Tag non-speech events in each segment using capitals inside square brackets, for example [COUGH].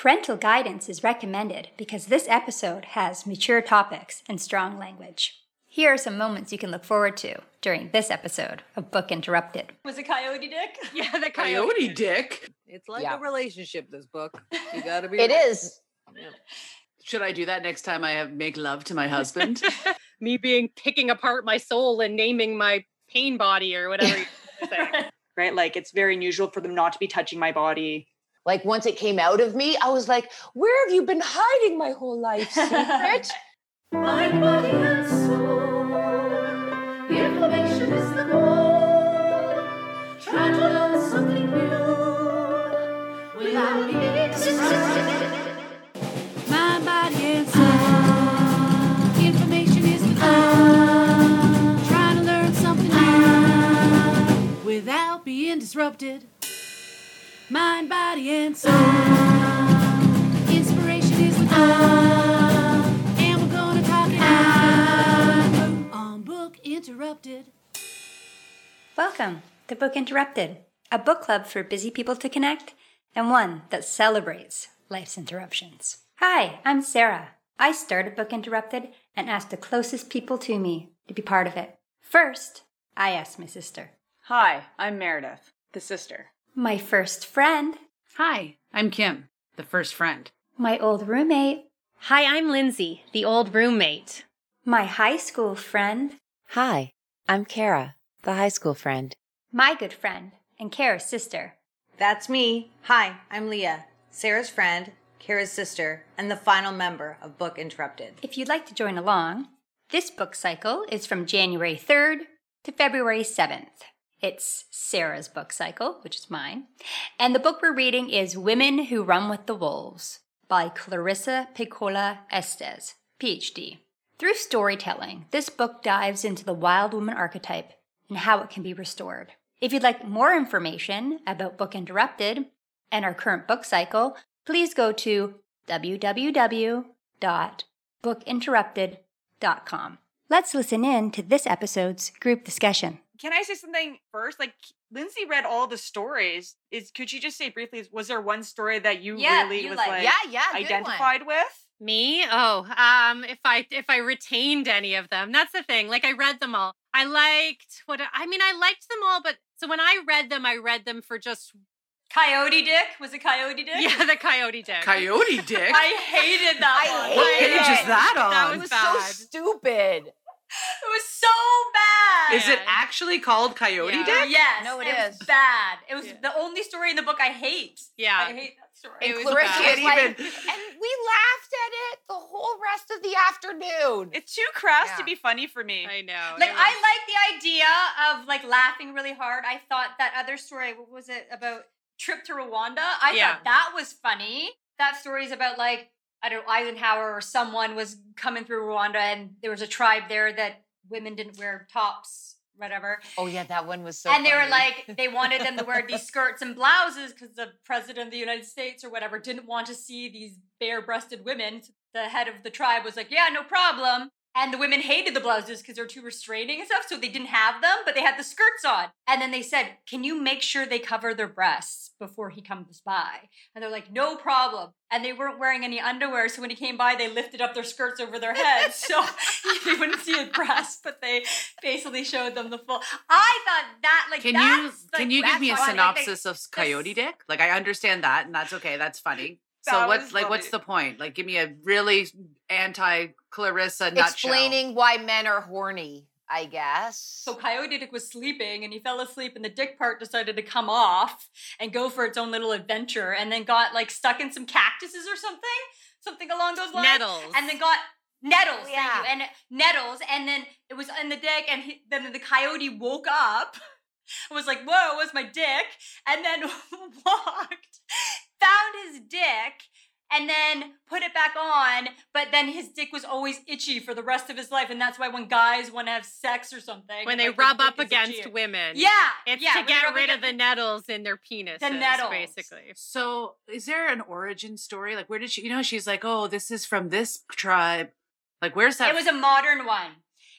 Parental guidance is recommended because this episode has mature topics and strong language. Here are some moments you can look forward to during this episode of Book Interrupted. Was it Coyote Dick? [LAUGHS] Yeah, the Coyote Dick. It's like Yeah. a relationship, this book. You gotta be It ready. is. Should I do that next time I have make love to my husband? [LAUGHS] Me being picking apart my soul and naming my pain body or whatever. you [LAUGHS] say. right? Like it's very unusual for them not to be touching my body. Like once it came out of me, I was like, where have you been hiding my whole life, secret? [LAUGHS] Mind, body, and soul. Information is the goal. Try to learn something new without the new without being disrupted. Mind, body, and soul. Inspiration is the goal. And we're gonna talk it out on Book Interrupted. Welcome to Book Interrupted, a book club for busy people to connect and one that celebrates life's interruptions. Hi, I'm Sarah. I started Book Interrupted and asked the closest people to me to be part of it. First, I asked my sister, Hi, I'm Meredith, the sister. My first friend, Hi, I'm Kim, the first friend. my old roommate, Hi, I'm Lindsay, the old roommate. my high school friend, Hi, I'm Kara, the high school friend. my good friend, and Kara's sister. That's me. Hi, I'm Leah, Sarah's friend, Kara's sister, and the final member of Book Interrupted. If you'd like to join along, this book cycle is from January 3rd to February 7th. It's Sarah's book cycle, which is mine. And the book we're reading is Women Who Run with the Wolves by Clarissa Pinkola Estes, PhD. Through storytelling, this book dives into the wild woman archetype and how it can be restored. If you'd like more information about Book Interrupted and our current book cycle, please go to www.bookinterrupted.com. Let's listen in to this episode's group discussion. Can I say something first? Like Lindsay read all the stories. Is could you just say briefly? Was there one story that you Yeah, really you was like- like, yeah, yeah, identified with? Me? Oh, um, if I if I retained any of them, that's the thing. Like I read them all. I liked what I mean. I liked them all, but so when I read them, I read them for just Coyote Dick? Was it Coyote Dick? yeah, the Coyote Dick. Coyote [LAUGHS] Dick? I hated that I one. what hate page it. is that on? That It was was bad. so stupid. [LAUGHS] It was so bad. is it actually called Coyote Yeah. Dick? Yes. No, it it is. was bad. It was Yeah. the only story in the book I hate. Yeah. I hate that story. It And was Clarissa bad. like, even- [LAUGHS] and we laughed at it the whole rest of the afternoon. It's too crass Yeah. to be funny for me. I know. like it I was- like the idea of like laughing really hard. I thought that other story, what was it about trip to Rwanda? I Yeah. thought that was funny. That story is about like I don't know Eisenhower or someone was coming through Rwanda and there was a tribe there that women didn't wear tops, whatever. oh yeah, that one was so. and they were like [LAUGHS] they wanted them to wear these skirts and blouses because the president of the united states or whatever didn't want to see these bare-breasted women the head of the tribe was like yeah no problem and the women hated the blouses because they're too restraining and stuff so they didn't have them but they had the skirts on and then they said can you make sure they cover their breasts before he comes by and they're like no problem and they weren't wearing any underwear so when he came by they lifted up their skirts over their heads so [LAUGHS] they wouldn't see his breasts but they basically showed them the full i thought that like Can you that's, can like, you give me a funny. Like, synopsis of Coyote Dick? Like I understand that, and that's okay. That's funny. So what's like what's the point? Like give me a really anti Clarissa nutshell. explaining why men are horny. I guess. So Coyote Dick was sleeping and he fell asleep and the dick part decided to come off and go for its own little adventure and then got like stuck in some cactuses or something, something along those lines. Nettles. And then got nettles, Oh, thank you, and nettles, and then it was in the dick, and he, then the coyote woke up, [LAUGHS] was like, "Whoa, what's my dick?" And then [LAUGHS] walked, found his dick, and then put it back on. But then his dick was always itchy for the rest of his life, and that's why when guys want to have sex or something, when they like, rub up against itchy. women. Yeah, It's yeah, to get rid against of the nettles in their penises, nettles. basically. So is there an origin story? Like where did she? You know, she's like, oh, this is from this tribe. Like where's that? It was a modern one.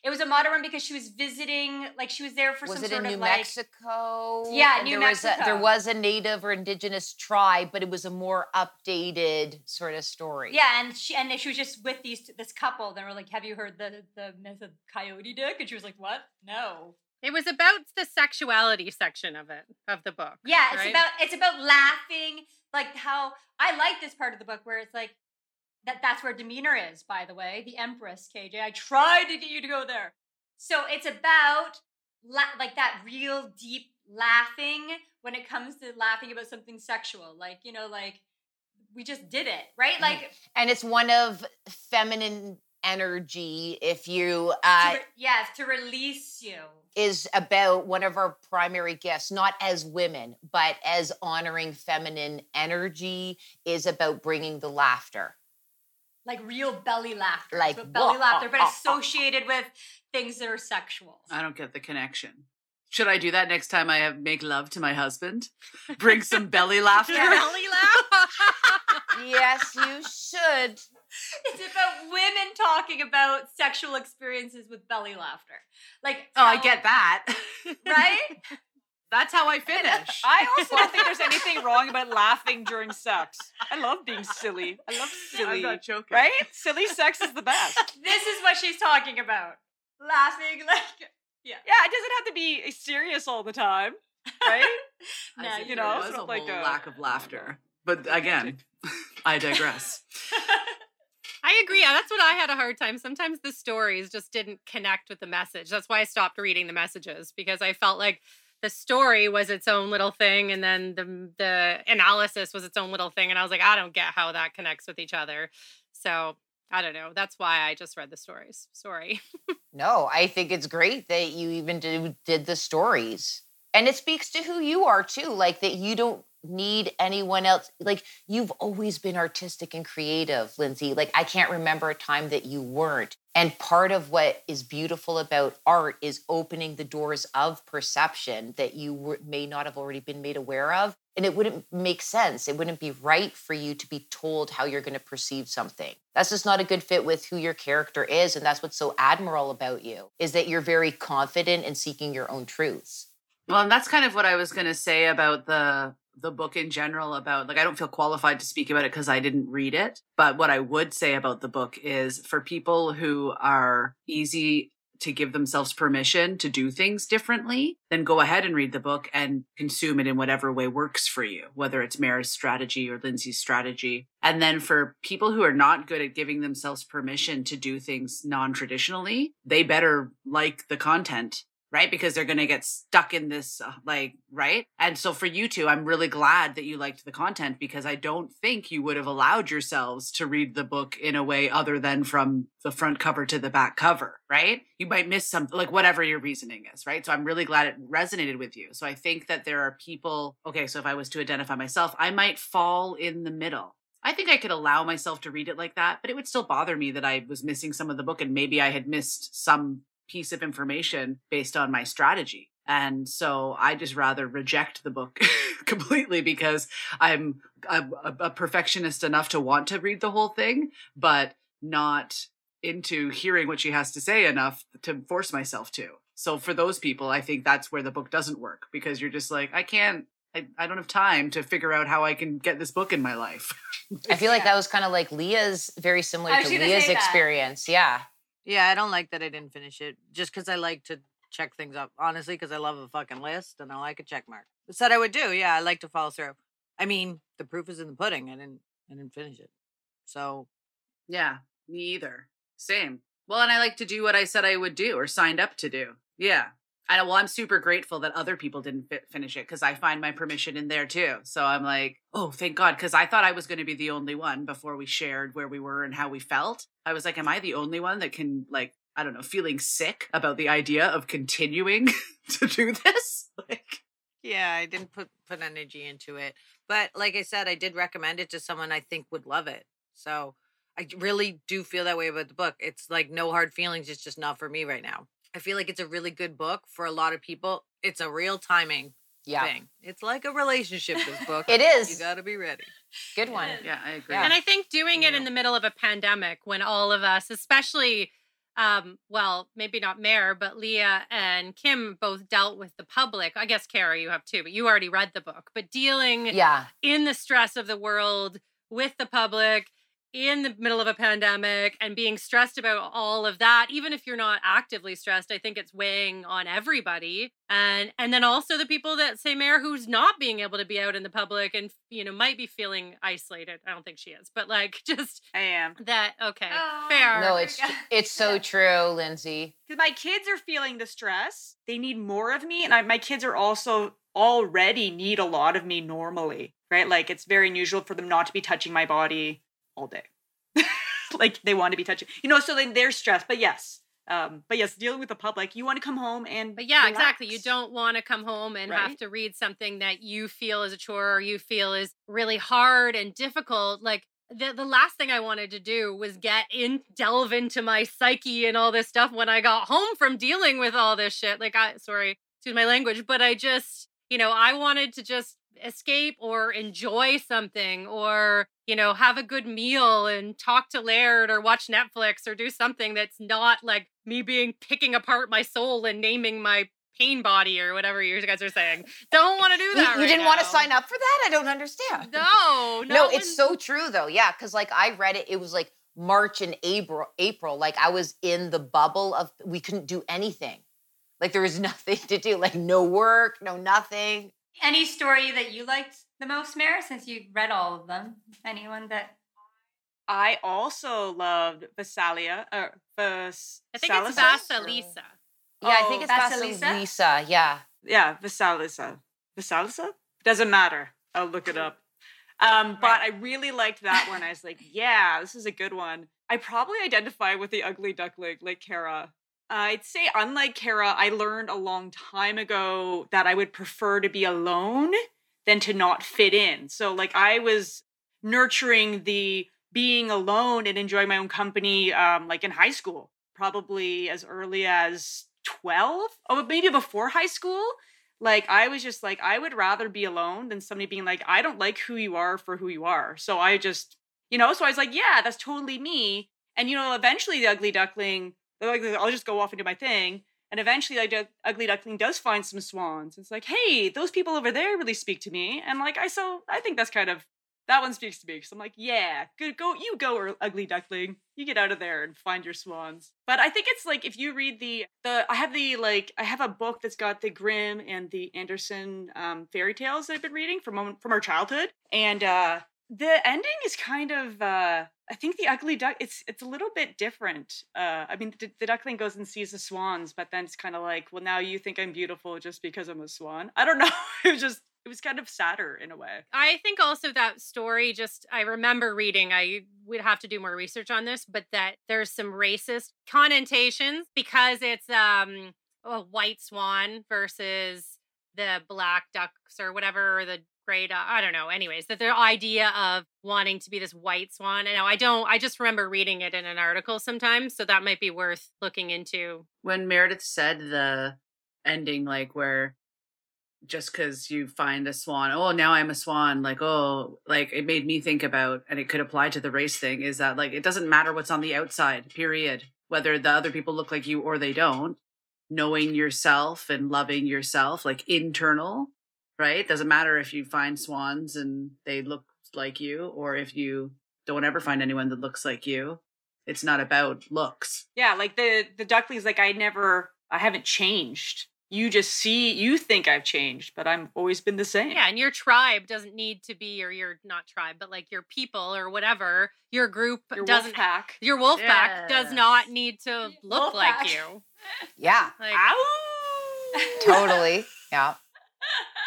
It was a modern one because she was visiting, like she was there for was some sort in New of like. Mexico? Yeah, And New there Was a, there was a native or indigenous tribe, but it was a more updated sort of story. Yeah, and she and she was just with these this couple. They were like, "Have you heard the the myth of Coyote Dick?" And she was like, "What? No." It was about the sexuality section of it of the book. Yeah, it's right? about it's about laughing, like how I like this part of the book where it's like that that's where demeanor is, by the way, the Empress, KJ. I tried to get you to go there. So it's about la- like that real deep laughing when it comes to laughing about something sexual. Like, you know, like we just did it, right? Like And it's one of feminine energy, if you to uh re- yes, to release you. is about one of our primary gifts, not as women, but as honoring feminine energy, is about bringing the laughter. Like real belly laughter. Like, Like belly wah, laughter, but ah, ah, ah. associated with things that are sexual. I don't get the connection. Should I do that next time I have make love to my husband? Bring some belly [LAUGHS] laughter. belly laugh. [LAUGHS] yes, you should. It's about women talking about sexual experiences with belly laughter. Like, Oh, I get that. right? [LAUGHS] That's how I finish. I also don't think there's anything wrong about laughing during sex. I love being silly. I love silly. I'm not joking. Right? Silly sex is the best. [LAUGHS] this is what she's talking about. Laughing like, Yeah, Yeah, it doesn't have to be serious all the time, right? [LAUGHS] I no, you there know, was sort a of like whole a- lack of laughter. But again, [LAUGHS] I digress. I agree. That's what I had a hard time. Sometimes the stories just didn't connect with the message. That's why I stopped reading the messages because I felt like the story was its own little thing and then the the analysis was its own little thing and I was like I don't get how that connects with each other. So, I don't know. That's why I just read the stories. Sorry. [LAUGHS] No, I think it's great that you even did, did the stories. And it speaks to who you are too, like that you don't need anyone else. Like you've always been artistic and creative, Lindsay. Like I can't remember a time that you weren't. And part of what is beautiful about art is opening the doors of perception that you were, may not have already been made aware of. And it wouldn't make sense. It wouldn't be right for you to be told how you're going to perceive something. That's just not a good fit with who your character is. And that's what's so admirable about you is that you're very confident in seeking your own truths. Well, and that's kind of what I was going to say about the the book in general about like I don't feel qualified to speak about it because I didn't read it, but what I would say about the book is for people who are easy to give themselves permission to do things differently, then go ahead and read the book and consume it in whatever way works for you, whether it's Mara's strategy or Lindsay's strategy. And then for people who are not good at giving themselves permission to do things non traditionally, they better like the content right? Because they're going to get stuck in this, uh, like, right? And so for you two, I'm really glad that you liked the content because I don't think you would have allowed yourselves to read the book in a way other than from the front cover to the back cover, right? You might miss something, like, whatever your reasoning is, right? So I'm really glad it resonated with you. So I think that there are people, okay, so if I was to identify myself, I might fall in the middle. I think I could allow myself to read it like that, but it would still bother me that I was missing some of the book and maybe I had missed some piece of information based on my strategy. And so I just rather reject the book [LAUGHS] completely because I'm, I'm a, a perfectionist enough to want to read the whole thing, but not into hearing what she has to say enough to force myself to. So for those people, I think that's where the book doesn't work because you're just like, I can't, I, I don't have time to figure out how I can get this book in my life. I feel like that was kind of like Leah's, very similar to Leah's say that. experience. Yeah. Yeah, I don't like that I didn't finish it just because I like to check things up. Honestly, because I love a fucking list and I like a check mark. Said I would do. Yeah, I like to follow through. I mean, the proof is in the pudding. I didn't. I didn't finish it. So Yeah, me either. Same. Well, and I like to do what I said I would do or signed up to do. Yeah. Well, I'm super grateful that other people didn't fi- finish it because I find my permission in there too. So I'm like, oh, thank God, because I thought I was going to be the only one before we shared where we were and how we felt. I was like, am I the only one that can like, I don't know, feeling sick about the idea of continuing [LAUGHS] to do this? [LAUGHS] Like, yeah, I didn't put put energy into it. But like I said, I did recommend it to someone I think would love it. So I really do feel that way about the book. It's like no hard feelings. It's just not for me right now. I feel like it's a really good book for a lot of people. It's a real timing Yeah. thing. It's like a relationship. This [LAUGHS] book. It is. You got to be ready. Good one. yeah, I agree. Yeah. And I think doing it in the middle of a pandemic when all of us, especially um, well, maybe not Mayor, but Leah and Kim both dealt with the public. I guess Kara, you have too, but you already read the book. But dealing Yeah. in the stress of the world with the public in the middle of a pandemic and being stressed about all of that even if you're not actively stressed i think it's weighing on everybody and and then also the people that say mayor who's not being able to be out in the public and you know might be feeling isolated i don't think she is but like [LAUGHS] just I am. that okay Oh, fair No, it's it's so Yeah. [LAUGHS] true, Lindsay. because my kids are feeling the stress they need more of me and I, my kids are also already need a lot of me normally right like it's very unusual for them not to be touching my body all day [LAUGHS] like they want to be touching you know so then they're stressed but yes um but yes dealing with the public you want to come home and But yeah, exactly. You don't want to come home and have to read something that you feel is a chore or you feel is really hard and difficult. Like the the last thing I wanted to do was get in delve into my psyche and all this stuff when I got home from dealing with all this shit. Like I sorry, excuse my language, but I just, you know, I wanted to just escape or enjoy something or you know have a good meal and talk to laird or watch netflix or do something that's not like me being picking apart my soul and naming my pain body or whatever you guys are saying don't want to do that you right didn't want to sign up for that? I don't understand. no no No, it's so true though. Yeah, because like I read it, it was like March and April. April, like I was in the bubble of we couldn't do anything. Like there was [LAUGHS] nothing to do. Like no work, no nothing. Any story that you liked the most, Mare, since you read all of them? Anyone that i also loved Visalia or Vis- i think it's Salisa? vasilisa Yeah, I think it's Vasilisa? Vasilisa. Yeah. Yeah, Visalisa. Visalisa? Doesn't matter. I'll look it up. Um, but I really liked that one. I was like, yeah, this is a good one. I probably identify with the ugly duckling, like Kara. I'd say, unlike Kara, I learned a long time ago that I would prefer to be alone than to not fit in. So, like, I was nurturing the being alone and enjoying my own company, um, like in high school, probably as early as 12 or maybe before high school. Like i was just like i would rather be alone than somebody being like i don't like who you are for who you are. So i just you know so i was like yeah that's totally me. And you know eventually the ugly duckling like i'll just go off and do my thing and eventually like ugly duckling does find some swans. It's like hey those people over there really speak to me. And like i so i think that's kind of that one speaks to me because i'm like yeah good go you go ugly duckling. You get out of there and find your swans. But i think it's like if you read the the i have the like i have a book that's got the grimm and the andersen um, fairy tales that i've been reading from from our childhood. And uh the ending is kind of uh i think the ugly duck it's it's a little bit different uh i mean the, the duckling goes and sees the swans but then it's kind of like well now you think i'm beautiful just because i'm a swan? I don't [LAUGHS] know it was just it was kind of sadder in a way. I think also that story just I remember reading I would have to do more research on this but that there's some racist connotations because it's um a white swan versus the black ducks or whatever or the duck I don't know anyways that the idea of wanting to be this white swan and I don't I just remember reading it in an article sometimes so that might be worth looking into when Meredith said the ending, like where just because you find a swan, oh, now I'm a swan, like, oh, like it made me think about, and it could apply to the race thing, is that like it doesn't matter what's on the outside, period, whether the other people look like you or they don't. Knowing yourself and loving yourself, like internal, right? Doesn't matter if you find swans and they look like you, or if you don't ever find anyone that looks like you. It's not about looks. Yeah, like the the ducklings, like I never, I haven't changed. You just see, you think I've changed, but I've always been the same. Yeah, and your tribe doesn't need to be, or your not tribe, but like your people or whatever, your group Your doesn't. pack. Your wolf pack does not need to [LAUGHS] look Wolf like pack. you. Yeah. Like, Ow! [LAUGHS] totally. Yeah.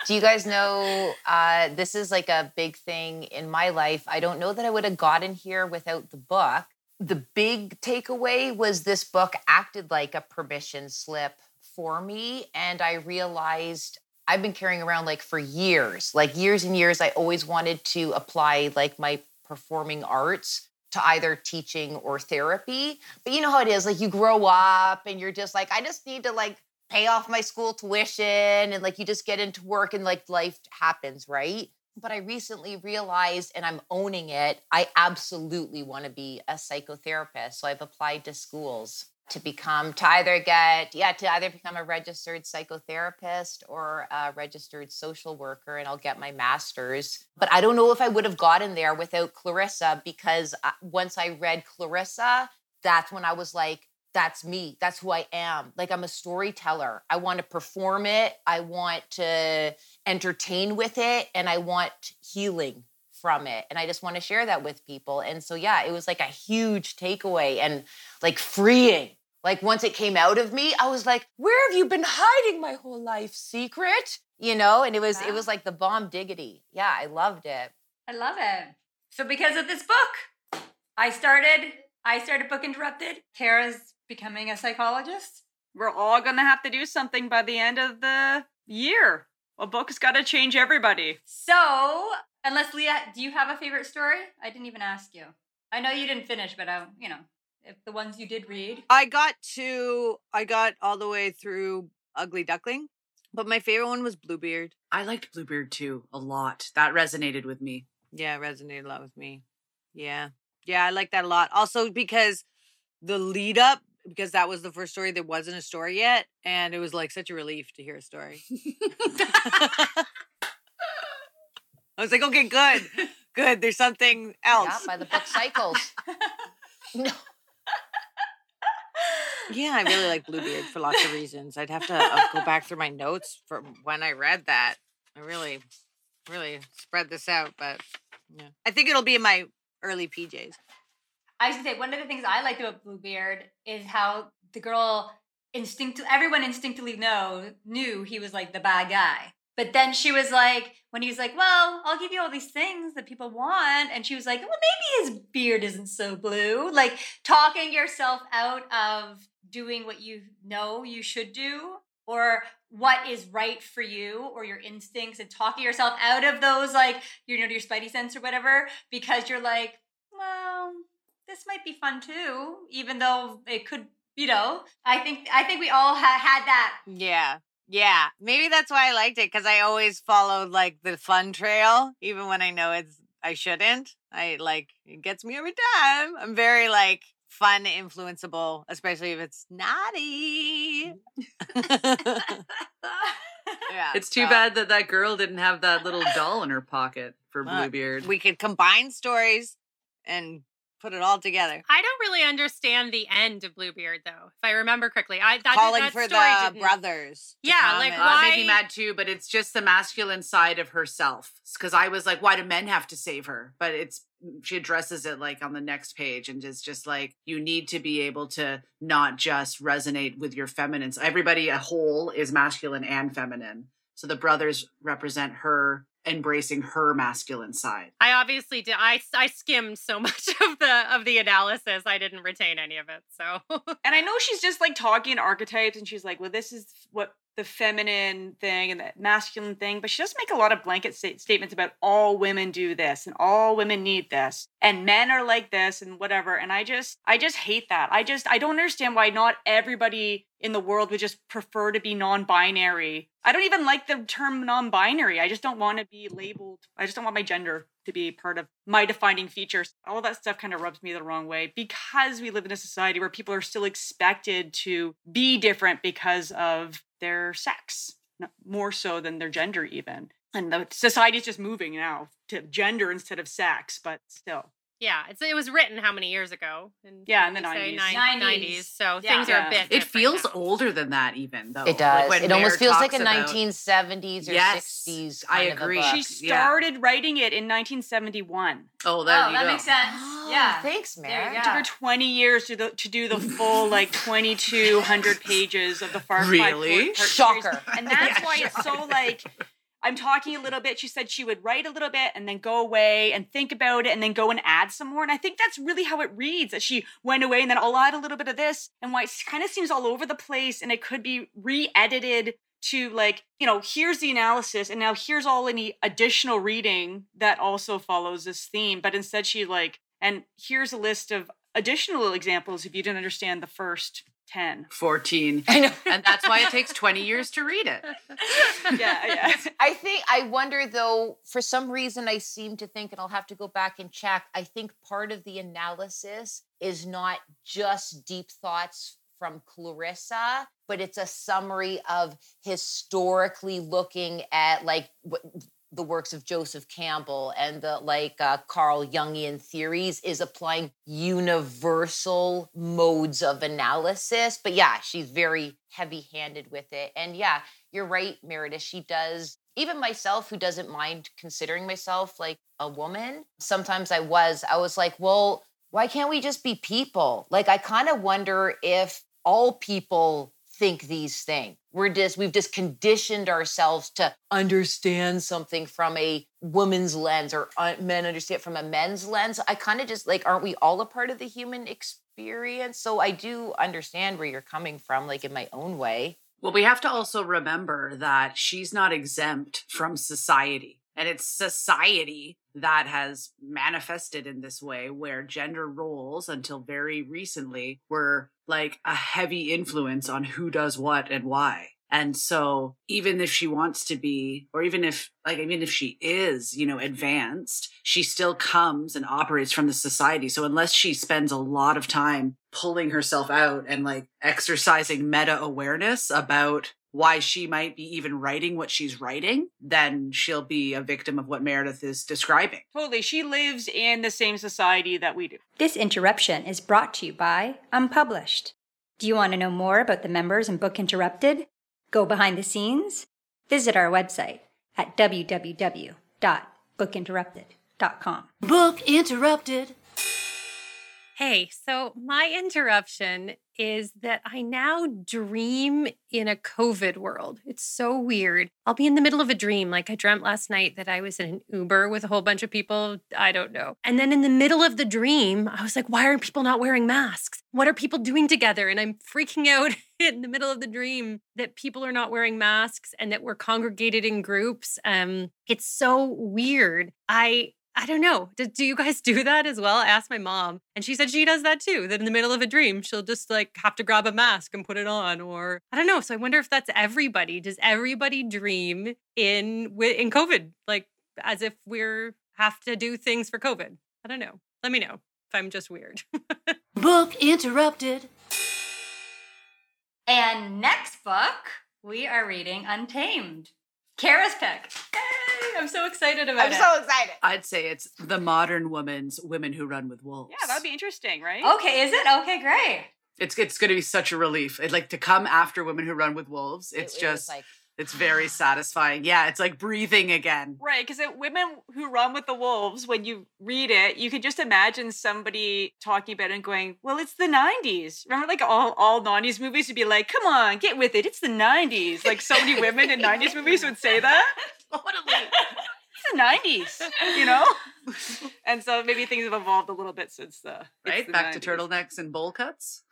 Do you guys know uh, this is like a big thing in my life? I don't know that I would have gotten here without the book. The big takeaway was this book acted like a permission slip for me. And I realized I've been carrying around like for years, like years and years. I always wanted to apply like my performing arts to either teaching or therapy. But you know how it is like you grow up and you're just like, I just need to like pay off my school tuition and like you just get into work and like life happens, right? But I recently realized and I'm owning it, I absolutely want to be a psychotherapist. So I've applied to schools. to become to either get yeah to either become a registered psychotherapist or a registered social worker and i'll get my master's but i don't know if i would have gotten there without clarissa because uh, once i read clarissa that's when i was like that's me that's who i am like i'm a storyteller. I want to perform it i want to entertain with it and i want healing from it and i just want to share that with people and so yeah it was like a huge takeaway and like freeing. Like once it came out of me i was like where have you been hiding my whole life secret? You know and it was it was like the bomb diggity. Yeah i loved it. I love it. So because of this book, I started I started book interrupted. Kara's becoming a psychologist. We're all gonna have to do something by the end of the year. A book's got to change everybody. So, unless Leah, do you have a favorite story? I didn't even ask you. I know you didn't finish, but I, you know, if the ones you did read. I got to I got all the way through Ugly Duckling, but my favorite one was Bluebeard. I liked Bluebeard too a lot. That resonated with me. Yeah, it resonated a lot with me. Yeah. Yeah, I like that a lot. Also because the lead up, because that was the first story, there wasn't a story yet. And it was like such a relief to hear a story. [LAUGHS] I was like, okay, good. Good. There's something else. yeah by the book cycles no [LAUGHS] Yeah, I really like Bluebeard for lots of reasons. I'd have to uh, go back through my notes from when I read that. I really, really spread this out, but yeah, I think it'll be in my early PJs. I gonna say one of the things I liked about Bluebeard is how the girl instinct everyone instinctively know knew he was like the bad guy. But then she was like, when he was like, "Well, I'll give you all these things that people want," and she was like, "Well, maybe his beard isn't so blue." Like talking yourself out of doing what you know you should do, or what is right for you, or your instincts, and talking yourself out of those, like you know, your spidey sense or whatever, because you're like, well, this might be fun too, even though it could, you know. I think I think we all ha- had that. Yeah. Yeah. Maybe that's why I liked it because I always followed like the fun trail, even when I know it's I shouldn't. I like it gets me every time. I'm very like fun, influenceable, especially if it's naughty. [LAUGHS] yeah. It's too so bad that that girl didn't have that little doll in her pocket for Look, Bluebeard. We could combine stories and put it all together. I don't really understand the end of Bluebeard though. If I remember correctly, I that, Calling that for story the brothers. Yeah, like, and- Uh, why- it made me mad too, but it's just the masculine side of herself. Because I was like, why do men have to save her? But it's she addresses it like on the next page and is just like you need to be able to not just resonate with your feminines. Everybody a whole is masculine and feminine. So the brothers represent her embracing her masculine side. I obviously did. I I skimmed so [LAUGHS] much of the of the analysis. I didn't retain any of it. So And I know she's just like talking archetypes and she's like, well, this is what the feminine thing and the masculine thing, but she does make a lot of blanket sta- statements about all women do this and all women need this and men are like this and whatever. And I just, I just hate that. I just, I don't understand why not everybody in the world would just prefer to be non-binary. I don't even like the term non-binary. I just don't want to be labeled. I just don't want my gender to be part of my defining features. All that stuff kind of rubs me the wrong way because we live in a society where people are still expected to be different because of their sex, more so than their gender, even. And the society's just moving now to gender instead of sex, but still. Yeah, it's it was written how many years ago? In, Yeah, in the you say 90s. 90s. 90s. So Yeah. things are a bit. It feels now. older than that, even though. It does. when it almost feels like a 1970s or Yes, 60s. I kind of a agree. book. She yeah. started writing it in 1971. Oh, there oh, you that go. makes sense. Oh, [GASPS] yeah. Thanks, There man. It took her 20 years to, the, to do the full like 2200 pages of the Far Five Really? Part- Part Shocker. And that's [LAUGHS] Yeah, why it's so like I'm talking a little bit. She said she would write a little bit and then go away and think about it and then go and add some more. And I think that's really how it reads that she went away and then I'll add a little bit of this and why it kind of seems all over the place and it could be re-edited to like, you know, here's the analysis and now here's all any additional reading that also follows this theme. But instead she like, and here's a list of additional examples if you didn't understand the first 10. 14. [LAUGHS] I know. And that's why it takes 20 years to read it. [LAUGHS] Yeah, yeah. I think I wonder though, for some reason I seem to think, and I'll have to go back and check. I think part of the analysis is not just deep thoughts from Clarissa, but it's a summary of historically looking at like what the works of Joseph Campbell and the like uh, Carl Jungian theories is applying universal modes of analysis. But yeah, she's very heavy handed with it. And yeah, you're right, Meredith. She does, even myself, who doesn't mind considering myself like a woman, sometimes I was, I was like, well, why can't we just be people? Like, I kind of wonder if all people think these things. We're just, we've just conditioned ourselves to understand something from a woman's lens or uh, men understand from a men's lens. I kind of just like, aren't we all a part of the human experience? So I do understand where you're coming from, like in my own way. Well, we have to also remember that she's not exempt from society. And it's society that has manifested in this way, where gender roles, until very recently, were like a heavy influence on who does what and why. And so even if she wants to be, or even if, like, even if she is, you know, advanced, she still comes and operates from the society. So unless she spends a lot of time pulling herself out and like exercising meta awareness about why she might be even writing what she's writing, then she'll be a victim of what Meredith is describing. Totally. She lives in the same society that we do. This interruption is brought to you by Unpublished. Do you want to know more about the members in Book Interrupted? Go behind the scenes? Visit our website at www.bookinterrupted.com. Book interrupted. Hey, so my interruption is that I now dream in a COVID world. It's so weird. I'll be in the middle of a dream. Like I dreamt last night that I was in an Uber with a whole bunch of people. I don't know. And then in the middle of the dream, I was like, why are people not wearing masks? What are people doing together? And I'm freaking out [LAUGHS] in the middle of the dream that people are not wearing masks and that we're congregated in groups. Um, it's so weird. I I don't know. Do, do you guys [LAUGHS] do that as well? I asked my mom, and she said she does that too. That in the middle of a dream, she'll just like have to grab a mask and put it on, or I don't know. So I wonder if that's everybody. Does everybody dream in in COVID, like as if we're have to do things for COVID? I don't know. Let me know if I'm just weird. [LAUGHS] Book interrupted. And next book, we are reading Untamed. Kara's pick. Yay! [LAUGHS] I'm so excited about it. I'm so excited. I'd say it's the modern woman's women who run with wolves. Yeah, that'd be interesting, right? okay, is it? Okay, great. it's it's going to be such a relief. It, like to come after women who run with wolves. It's It- it just like it's very [SIGHS] satisfying. Yeah, it's like breathing again. Right, because women who run with the wolves, when you read it, you could just imagine somebody talking about it and going, "Well, it's the '90s." Remember, like all all '90s movies would be like, "Come on, get with it, it's the '90s." Like so many women in '90s movies would say that. [LAUGHS] It's the '90s, you know. [LAUGHS] and so maybe things have evolved a little bit since the Right, the back to turtlenecks and bowl cuts.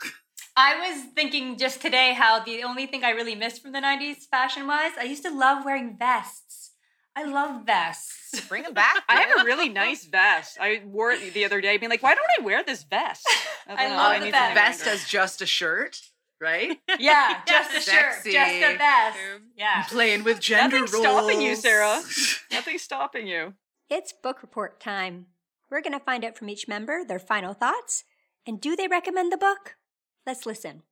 I was thinking just today how the only thing I really missed from the 90s fashion wise, I used to love wearing vests. I love vests. [LAUGHS] bring them back. I have a really nice vest. I wore it the other day, being like, "Why don't I wear this vest?" [LAUGHS] I don't oh, know, love the need vest. Vest as just a shirt, right? [LAUGHS] Yeah, just a shirt, Sexy. just a vest. Yeah. Playing with gender Nothing's roles. stopping you, Sarah. [LAUGHS] Nothing's stopping you. It's book report time. We're going to find out from each member their final thoughts and do they recommend the book? Let's listen.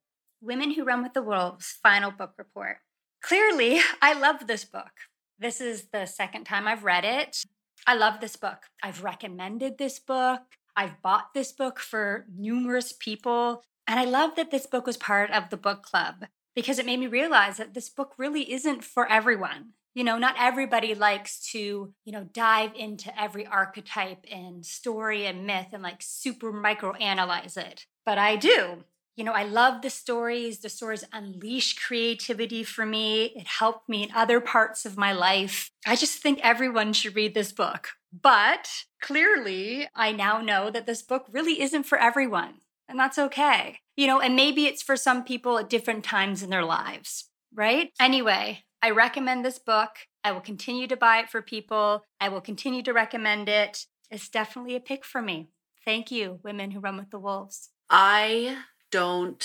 Women Who Run with the Wolves, final book report. Clearly, I love this book. This is the second time I've read it. I love this book. I've recommended this book. I've bought this book for numerous people. And I love that this book was part of the book club because it made me realize that this book really isn't for everyone. You know, not everybody likes to, you know, dive into every archetype and story and myth and like super micro analyze it. But I do. You know, I love the stories. The stories unleash creativity for me. It helped me in other parts of my life. I just think everyone should read this book. But clearly, I now know that this book really isn't for everyone. And that's okay. You know, and maybe it's for some people at different times in their lives, right? Anyway, I recommend this book. I will continue to buy it for people. I will continue to recommend it. It's definitely a pick for me. Thank you, Women Who Run with the Wolves. I don't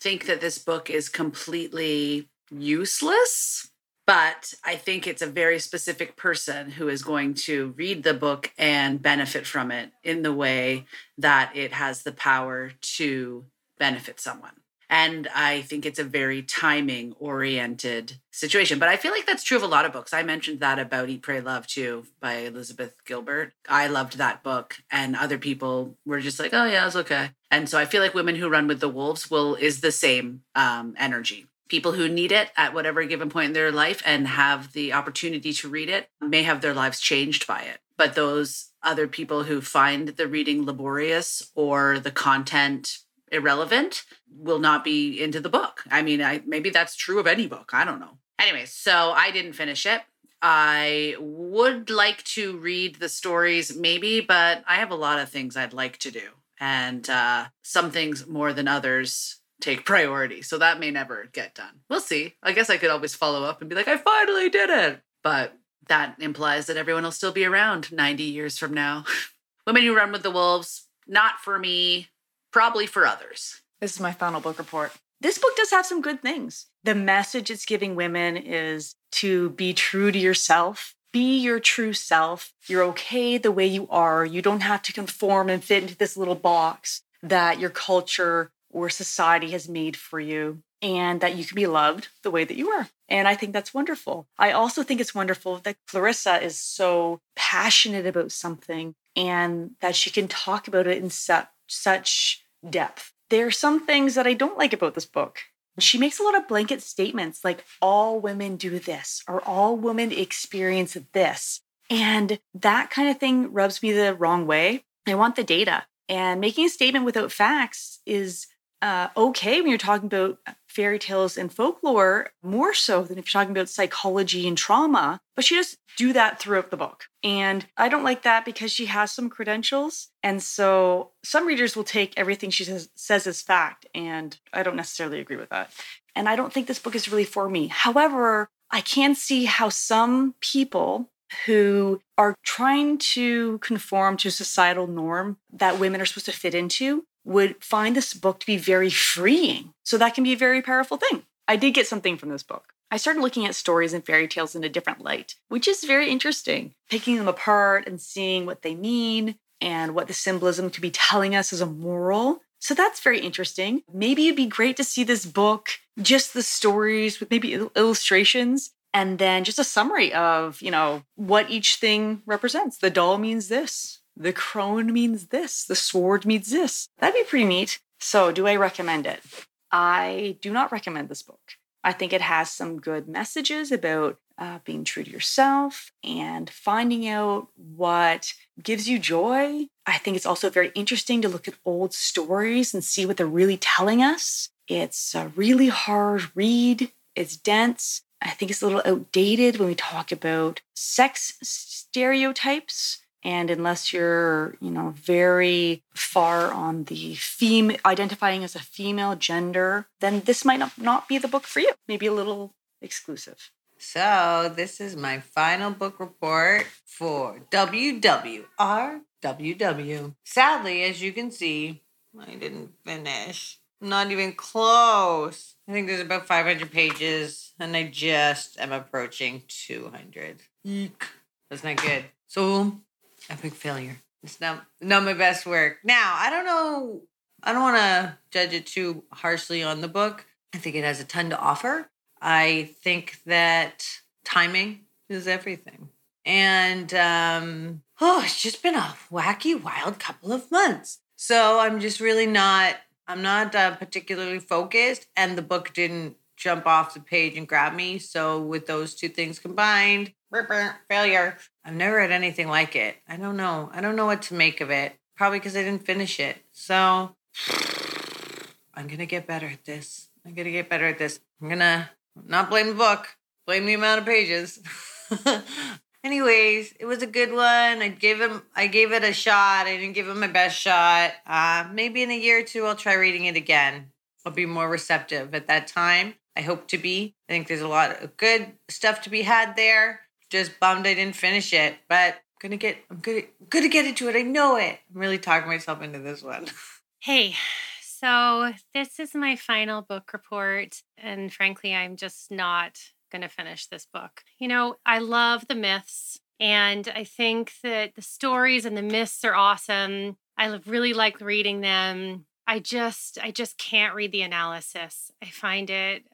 think that this book is completely useless, but I think it's a very specific person who is going to read the book and benefit from it in the way that it has the power to benefit someone. And I think it's a very timing oriented situation. But I feel like that's true of a lot of books. I mentioned that about Eat, Pray, Love too by Elizabeth Gilbert. I loved that book, and other people were just like, oh, yeah, it's okay. And so I feel like Women Who Run with the Wolves will is the same um, energy. People who need it at whatever given point in their life and have the opportunity to read it may have their lives changed by it. But those other people who find the reading laborious or the content irrelevant will not be into the book. I mean, I maybe that's true of any book. I don't know. Anyway, so I didn't finish it. I would like to read the stories maybe, but I have a lot of things I'd like to do. And uh, some things more than others take priority. So that may never get done. We'll see. I guess I could always follow up and be like, I finally did it. But that implies that everyone will still be around 90 years from now. [LAUGHS] Women Who Run with the Wolves, not for me, probably for others. This is my final book report. This book does have some good things. The message it's giving women is to be true to yourself. Be your true self. You're okay the way you are. You don't have to conform and fit into this little box that your culture or society has made for you, and that you can be loved the way that you are. And I think that's wonderful. I also think it's wonderful that Clarissa is so passionate about something and that she can talk about it in such such depth. There are some things that I don't like about this book. She makes a lot of blanket statements like all women do this or all women experience this. And that kind of thing rubs me the wrong way. I want the data. And making a statement without facts is uh, okay when you're talking about fairy tales and folklore, more so than if you're talking about psychology and trauma. But she does do that throughout the book. And I don't like that because she has some credentials. And so some readers will take everything she says, says as fact. And I don't necessarily agree with that. And I don't think this book is really for me. However, I can see how some people who are trying to conform to societal norm that women are supposed to fit into would find this book to be very freeing. So that can be a very powerful thing. I did get something from this book. I started looking at stories and fairy tales in a different light, which is very interesting, picking them apart and seeing what they mean and what the symbolism could be telling us as a moral. So that's very interesting. Maybe it'd be great to see this book, just the stories with maybe illustrations, and then just a summary of, you know, what each thing represents. The doll means this, the crone means this, the sword means this. That'd be pretty neat. So, do I recommend it? I do not recommend this book. I think it has some good messages about uh, being true to yourself and finding out what gives you joy. I think it's also very interesting to look at old stories and see what they're really telling us. It's a really hard read, it's dense. I think it's a little outdated when we talk about sex stereotypes and unless you're you know very far on the fem identifying as a female gender then this might not, not be the book for you maybe a little exclusive So, this is my final book report for WWRWW. Sadly, as you can see, I didn't finish. Not even close. I think there's about 500 pages, and I just am approaching 200. Eek. That's not good. So, epic failure. It's not, not my best work. Now, I don't know. I don't want to judge it too harshly on the book. I think it has a ton to offer. I think that timing is everything. And um, oh, it's just been a wacky, wild couple of months. So I'm just really not, I'm not uh, particularly focused. And the book didn't jump off the page and grab me. So with those two things combined, failure. I've never read anything like it. I don't know. I don't know what to make of it. Probably because I didn't finish it. So I'm going to get better at this. I'm going to get better at this. I'm going to not blame the book, blame the amount of pages. [LAUGHS] Anyways, it was a good one. I gave him I gave it a shot. I didn't give him my best shot. Uh, maybe in a year or two I'll try reading it again. I'll be more receptive at that time. I hope to be. I think there's a lot of good stuff to be had there. Just bummed I didn't finish it, but I'm gonna get I'm gonna gonna get into it. I know it. I'm really talking myself into this one. [LAUGHS] Hey, so this is my final book report. And frankly, I'm just not to finish this book. You know, I love the myths, and I think that the stories and the myths are awesome. I really like reading them. I just I just can't read the analysis. I find it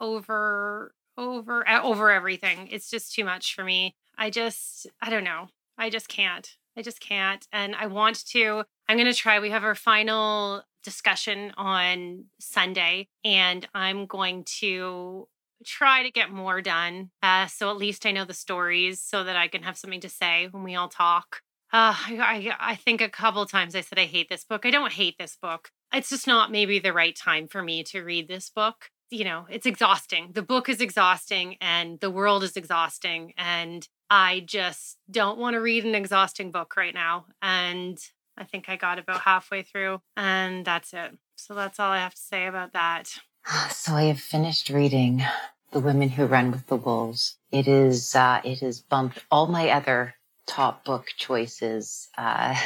over over over everything. It's just too much for me. I just I don't know. I just can't. I just can't. And I want to. I'm going to try. We have our final discussion on Sunday, and I'm going to try to get more done. Uh, so at least I know the stories so that I can have something to say when we all talk. Uh, I, I think a couple times I said I hate this book. I don't hate this book. It's just not maybe the right time for me to read this book. You know, it's exhausting. The book is exhausting and the world is exhausting. And I just don't want to read an exhausting book right now. And I think I got about halfway through, and that's it. So that's all I have to say about that. [SIGHS] So I have finished reading The Women Who Run with the Wolves. It is uh, it has bumped all my other top book choices uh,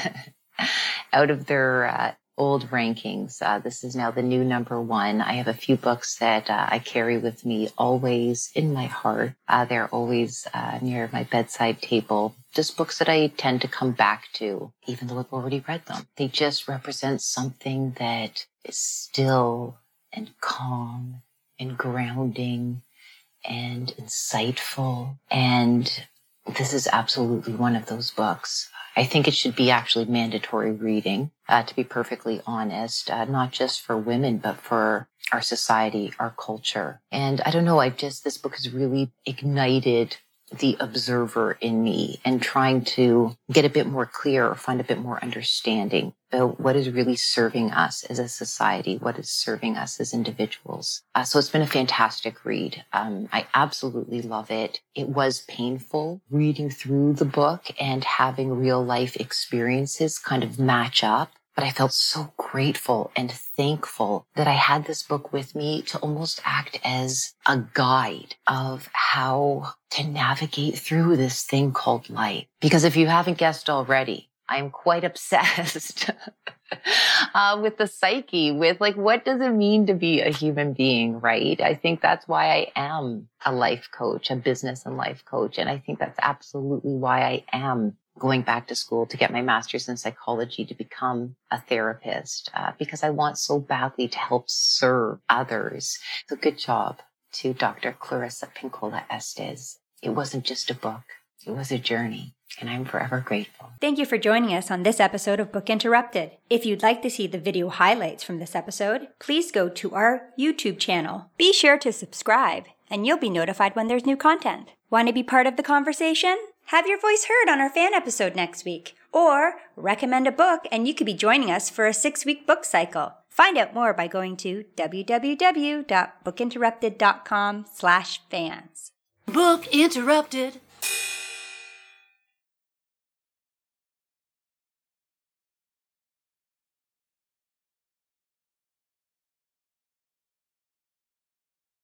[LAUGHS] out of their uh, old rankings. Uh, this is now the new number one. I have a few books that uh, I carry with me always in my heart. Uh, they're always uh, near my bedside table. Just books that I tend to come back to, even though I've already read them. They just represent something that is still and calm and grounding and insightful. And this is absolutely one of those books. I think it should be actually mandatory reading, uh, to be perfectly honest, uh, not just for women, but for our society, our culture. And I don't know, I just, this book has really ignited the observer in me and trying to get a bit more clear or find a bit more understanding about what is really serving us as a society, what is serving us as individuals. Uh, so it's been a fantastic read. Um, I absolutely love it. It was painful reading through the book and having real life experiences kind of match up. But I felt so grateful and thankful that I had this book with me to almost act as a guide of how to navigate through this thing called life. Because if you haven't guessed already, I'm quite [LAUGHS] obsessed uh, with the psyche, with like, what does it mean to be a human being, right? I think that's why I am a life coach, a business and life coach. And I think that's absolutely why I am going back to school to get my master's in psychology to become a therapist uh, because I want so badly to help serve others. So good job to Dr. Clarissa Pinkola Estes. It wasn't just a book. It was a journey, and I'm forever grateful. Thank you for joining us on this episode of Book Interrupted. If you'd like to see the video highlights from this episode, please go to our YouTube channel. Be sure to subscribe, and you'll be notified when there's new content. Want to be part of the conversation? Have your voice heard on our fan episode next week. Or recommend a book and you could be joining us for a six week book cycle. Find out more by going to www.bookinterrupted.com slash fans. Book interrupted.